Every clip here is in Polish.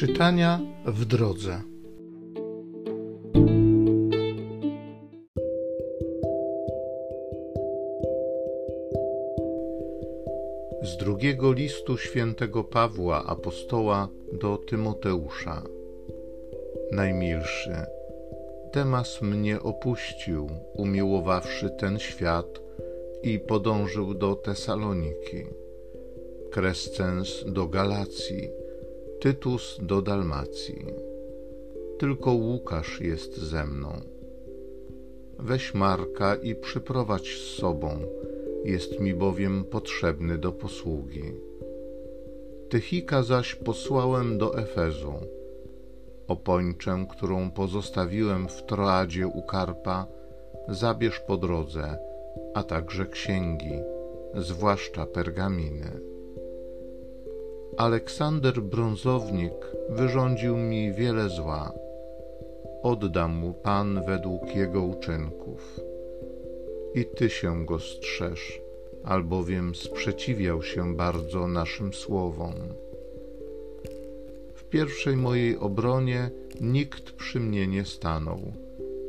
Czytania w drodze. Z drugiego listu świętego Pawła apostoła do Tymoteusza. Najmilszy, Temas mnie opuścił, umiłowawszy ten świat i podążył do Tesaloniki. Krescens do Galacji, Tytus do Dalmacji. Tylko Łukasz jest ze mną. Weź Marka i przyprowadź z sobą, jest mi bowiem potrzebny do posługi. Tychika zaś posłałem do Efezu. Opończę, którą pozostawiłem w Troadzie u Karpa, zabierz po drodze, a także księgi, zwłaszcza pergaminy. Aleksander Brązownik wyrządził mi wiele zła. Oddam mu Pan według jego uczynków. I ty się go strzeż, albowiem sprzeciwiał się bardzo naszym słowom. W pierwszej mojej obronie nikt przy mnie nie stanął,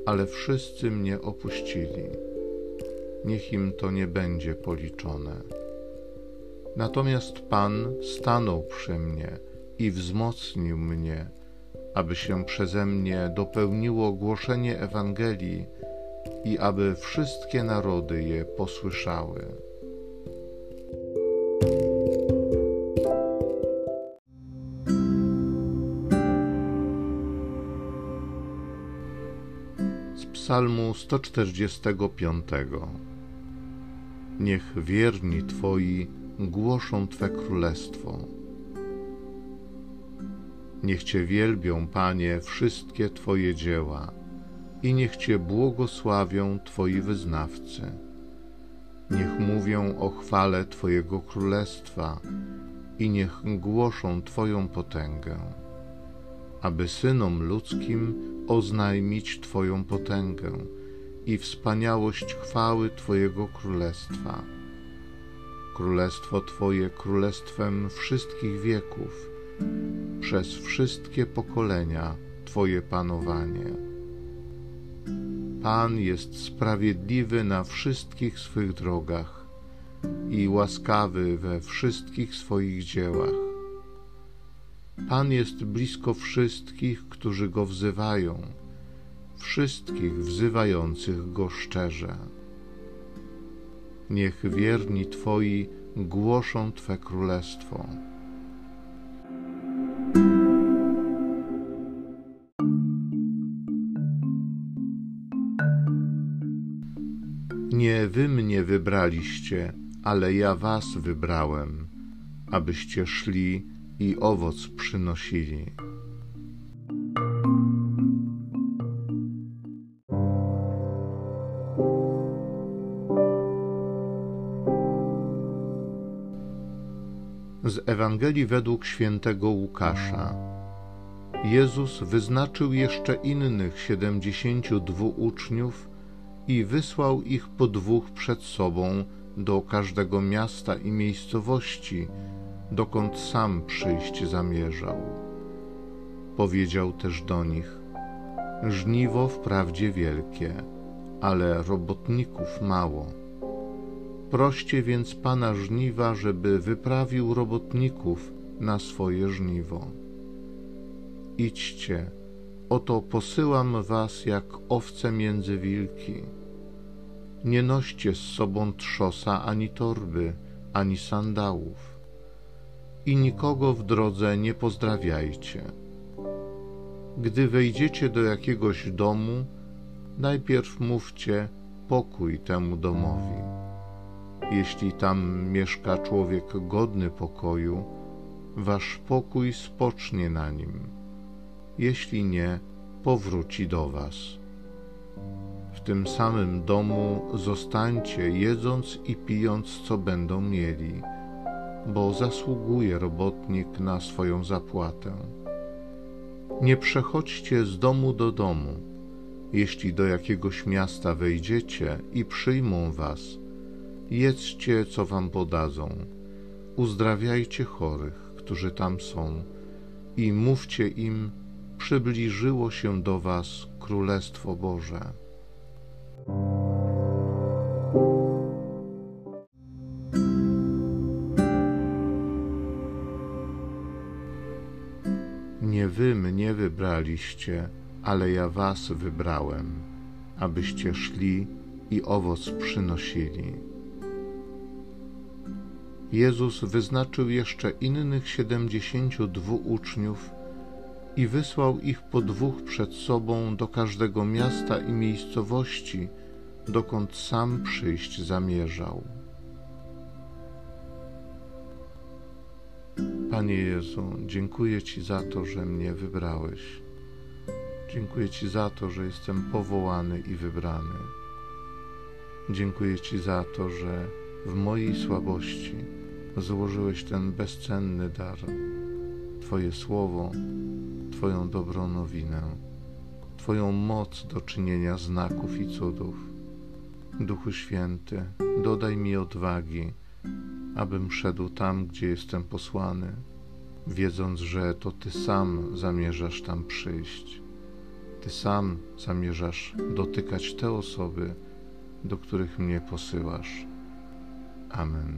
ale wszyscy mnie opuścili. Niech im to nie będzie policzone. Natomiast Pan stanął przy mnie i wzmocnił mnie, aby się przeze mnie dopełniło głoszenie Ewangelii i aby wszystkie narody je posłyszały. Z Psalmu 145 Niech wierni Twoi głoszą Twe królestwo. Niech Cię wielbią, Panie, wszystkie Twoje dzieła i niech Cię błogosławią Twoi wyznawcy. Niech mówią o chwale Twojego królestwa i niech głoszą Twoją potęgę, aby synom ludzkim oznajmić Twoją potęgę i wspaniałość chwały Twojego królestwa królestwo Twoje królestwem wszystkich wieków, przez wszystkie pokolenia Twoje panowanie. Pan jest sprawiedliwy na wszystkich swych drogach i łaskawy we wszystkich swoich dziełach. Pan jest blisko wszystkich, którzy go wzywają, wszystkich wzywających go szczerze. Niech wierni Twoi głoszą Twe królestwo. Nie wy mnie wybraliście, ale ja was wybrałem, abyście szli i owoc przynosili. Ewangelii według świętego Łukasza. Jezus wyznaczył jeszcze innych siedemdziesięciu dwóch uczniów i wysłał ich po dwóch przed sobą do każdego miasta i miejscowości, dokąd sam przyjść zamierzał. Powiedział też do nich: Żniwo wprawdzie wielkie, ale robotników mało. Proście więc Pana żniwa, żeby wyprawił robotników na swoje żniwo. Idźcie, oto posyłam was jak owce między wilki. Nie noście z sobą trzosa ani torby, ani sandałów. I nikogo w drodze nie pozdrawiajcie. Gdy wejdziecie do jakiegoś domu, najpierw mówcie pokój temu domowi. Jeśli tam mieszka człowiek godny pokoju, wasz pokój spocznie na nim. Jeśli nie, powróci do was. W tym samym domu zostańcie, jedząc i pijąc, co będą mieli, bo zasługuje robotnik na swoją zapłatę. Nie przechodźcie z domu do domu. Jeśli do jakiegoś miasta wejdziecie i przyjmą was, Jedzcie, co wam podadzą, uzdrawiajcie chorych, którzy tam są, i mówcie im: Przybliżyło się do Was Królestwo Boże. Nie wy mnie wybraliście, ale ja was wybrałem, abyście szli i owoc przynosili. Jezus wyznaczył jeszcze innych siedemdziesięciu dwóch uczniów i wysłał ich po dwóch przed sobą do każdego miasta i miejscowości, dokąd sam przyjść zamierzał. Panie Jezu, dziękuję Ci za to, że mnie wybrałeś. Dziękuję Ci za to, że jestem powołany i wybrany. Dziękuję Ci za to, że w mojej słabości złożyłeś ten bezcenny dar, Twoje słowo, Twoją dobrą nowinę, Twoją moc do czynienia znaków i cudów. Duchu Święty, dodaj mi odwagi, abym szedł tam, gdzie jestem posłany, wiedząc, że to Ty sam zamierzasz tam przyjść. Ty sam zamierzasz dotykać te osoby, do których mnie posyłasz. Amen.